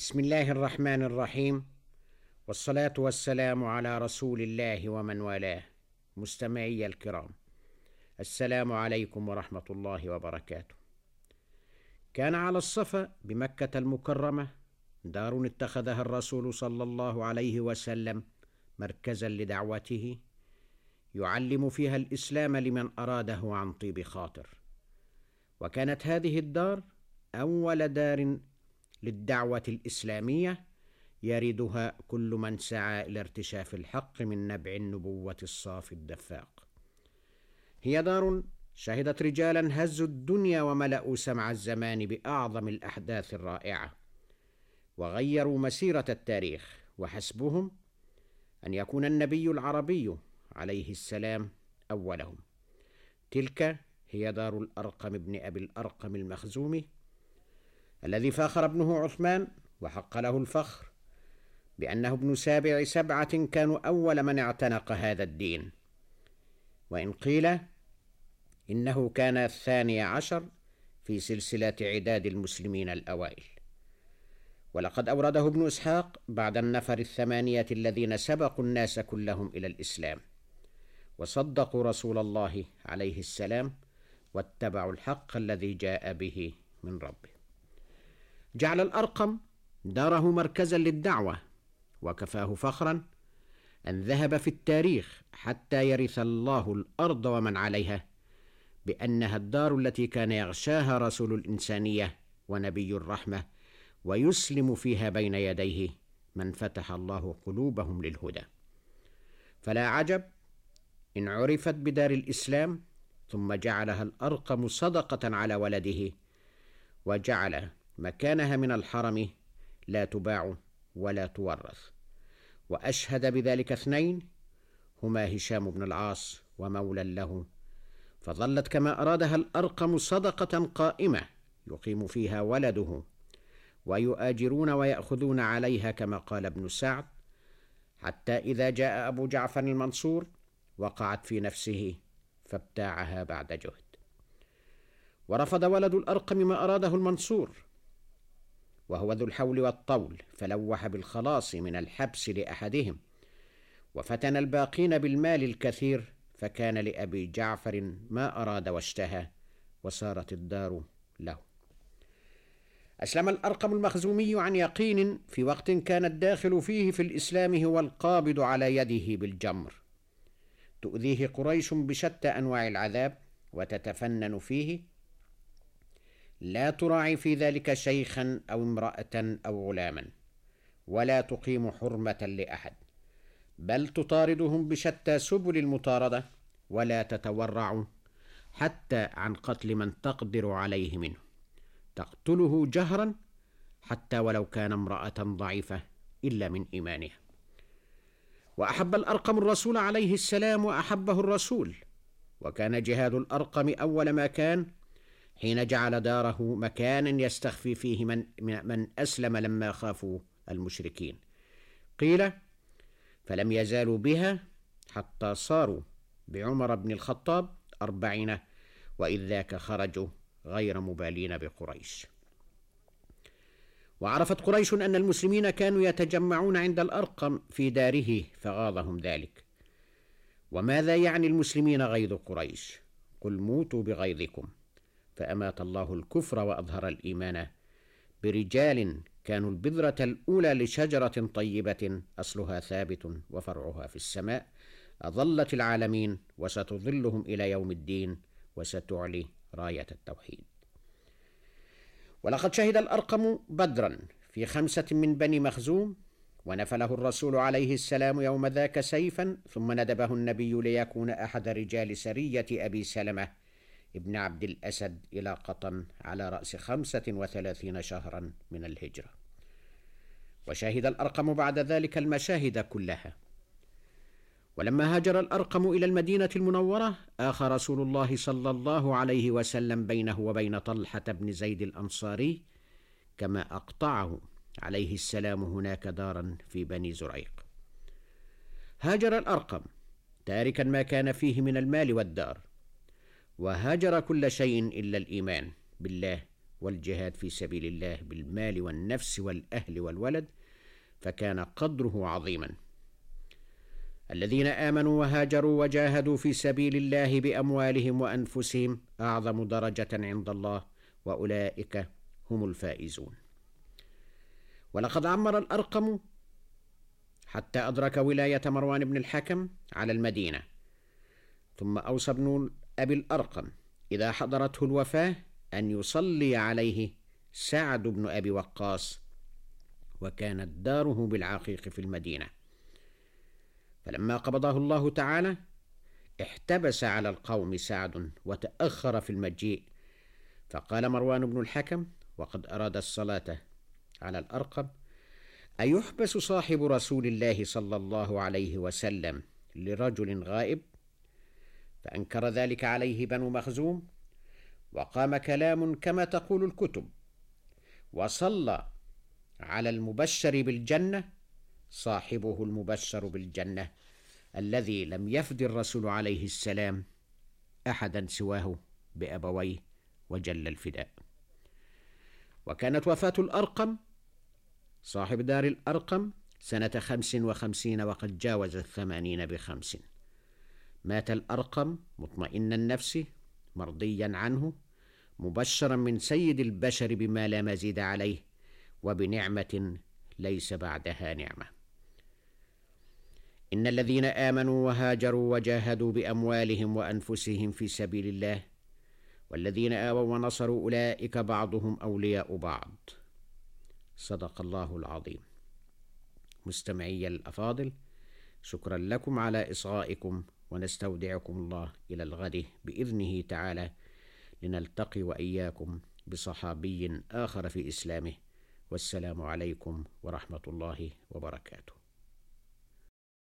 بسم الله الرحمن الرحيم. والصلاة والسلام على رسول الله ومن والاه مستمعي الكرام. السلام عليكم ورحمة الله وبركاته. كان على الصفا بمكة المكرمة دار اتخذها الرسول صلى الله عليه وسلم مركزا لدعوته يعلم فيها الإسلام لمن أراده عن طيب خاطر. وكانت هذه الدار أول دار للدعوة الإسلامية يردها كل من سعى إلى ارتشاف الحق من نبع النبوة الصافي الدفاق. هي دار شهدت رجالا هزوا الدنيا وملأوا سمع الزمان بأعظم الأحداث الرائعة وغيروا مسيرة التاريخ وحسبهم أن يكون النبي العربي عليه السلام أولهم. تلك هي دار الأرقم بن أبي الأرقم المخزومي الذي فاخر ابنه عثمان وحق له الفخر بأنه ابن سابع سبعة كانوا أول من اعتنق هذا الدين. وإن قيل إنه كان الثاني عشر في سلسلة عداد المسلمين الأوائل. ولقد أورده ابن إسحاق بعد النفر الثمانية الذين سبقوا الناس كلهم إلى الإسلام. وصدقوا رسول الله عليه السلام واتبعوا الحق الذي جاء به من ربه. جعل الأرقم داره مركزا للدعوة وكفاه فخرا أن ذهب في التاريخ حتى يرث الله الأرض ومن عليها بأنها الدار التي كان يغشاها رسول الإنسانية ونبي الرحمة ويسلم فيها بين يديه من فتح الله قلوبهم للهدى. فلا عجب إن عرفت بدار الإسلام ثم جعلها الأرقم صدقة على ولده وجعل مكانها من الحرم لا تباع ولا تورث. وأشهد بذلك اثنين هما هشام بن العاص ومولى له. فظلت كما أرادها الأرقم صدقة قائمة يقيم فيها ولده ويؤاجرون ويأخذون عليها كما قال ابن سعد حتى إذا جاء أبو جعفر المنصور وقعت في نفسه فابتاعها بعد جهد. ورفض ولد الأرقم ما أراده المنصور وهو ذو الحول والطول فلوح بالخلاص من الحبس لأحدهم. وفتن الباقين بالمال الكثير فكان لأبي جعفر ما أراد واشتهى وصارت الدار له. أسلم الأرقم المخزومي عن يقين في وقت كان الداخل فيه في الإسلام هو القابض على يده بالجمر. تؤذيه قريش بشتى أنواع العذاب وتتفنن فيه لا تراعي في ذلك شيخا أو امرأة أو غلاما ولا تقيم حرمة لأحد بل تطاردهم بشتى سبل المطاردة ولا تتورع حتى عن قتل من تقدر عليه منه. تقتله جهرا حتى ولو كان امرأة ضعيفة إلا من إيمانها. وأحب الأرقم الرسول عليه السلام وأحبه الرسول وكان جهاد الأرقم أول ما كان حين جعل داره مكانا يستخفي فيه من, من أسلم لما خافوا المشركين. قيل فلم يزالوا بها حتى صاروا بعمر بن الخطاب أربعين وإذ ذاك خرجوا غير مبالين بقريش. وعرفت قريش أن المسلمين كانوا يتجمعون عند الأرقم في داره فغاضهم ذلك. وماذا يعني المسلمين غيظ قريش؟ قل موتوا بغيظكم. فأمات الله الكفر وأظهر الإيمان. برجال كانوا البذرة الأولى لشجرة طيبة أصلها ثابت وفرعها في السماء. أظلت العالمين وستظلهم إلى يوم الدين وستعلي راية التوحيد. ولقد شهد الأرقم بدرا في خمسة من بني مخزوم ونفله الرسول عليه السلام يوم ذاك سيفا ثم ندبه النبي ليكون أحد رجال سرية أبي سلمة. ابن عبد الأسد إلى قطن على رأس خمسة وثلاثين شهرا من الهجرة. وشهد الأرقم بعد ذلك المشاهد كلها. ولما هاجر الأرقم إلى المدينة المنورة آخى رسول الله صلى الله عليه وسلم بينه وبين طلحة بن زيد الأنصاري كما أقطعه عليه السلام هناك دارا في بني زريق. هاجر الأرقم تاركا ما كان فيه من المال والدار. وهجر كل شيء إلا الإيمان بالله والجهاد في سبيل الله بالمال والنفس والأهل والولد فكان قدره عظيما. الذين آمنوا وهاجروا وجاهدوا في سبيل الله بأموالهم وأنفسهم أعظم درجة عند الله وأولئك هم الفائزون. ولقد عمر الأرقم حتى أدرك ولاية مروان بن الحكم على المدينة. ثم أوصى ابن أبي الأرقم إذا حضرته الوفاة أن يصلي عليه سعد بن أبي وقاص وكانت داره بالعقيق في المدينة. فلما قبضه الله تعالى احتبس على القوم سعد وتأخر في المجيء. فقال مروان بن الحكم وقد أراد الصلاة على الأرقم أيحبس صاحب رسول الله صلى الله عليه وسلم لرجل غائب؟ فأنكر ذلك عليه بنو مخزوم وقام كلام كما تقول الكتب وصلى على المبشر بالجنة صاحبه المبشر بالجنة الذي لم يفد الرسول عليه السلام أحدا سواه بأبويه وجل الفداء. وكانت وفاة الأرقم صاحب دار الأرقم سنة خمس وخمسين وقد جاوز الثمانين بخمس. مات الأرقم مطمئن النفس مرضيا عنه مبشرا من سيد البشر بما لا مزيد عليه وبنعمة ليس بعدها نعمة. إن الذين آمنوا وهاجروا وجاهدوا بأموالهم وأنفسهم في سبيل الله والذين آووا ونصروا أولئك بعضهم أولياء بعض. صدق الله العظيم. مستمعي الأفاضل شكرا لكم على إصغائكم ونستودعكم الله إلى الغد بإذنه تعالى لنلتقي وإياكم بصحابي آخر في إسلامه والسلام عليكم ورحمة الله وبركاته.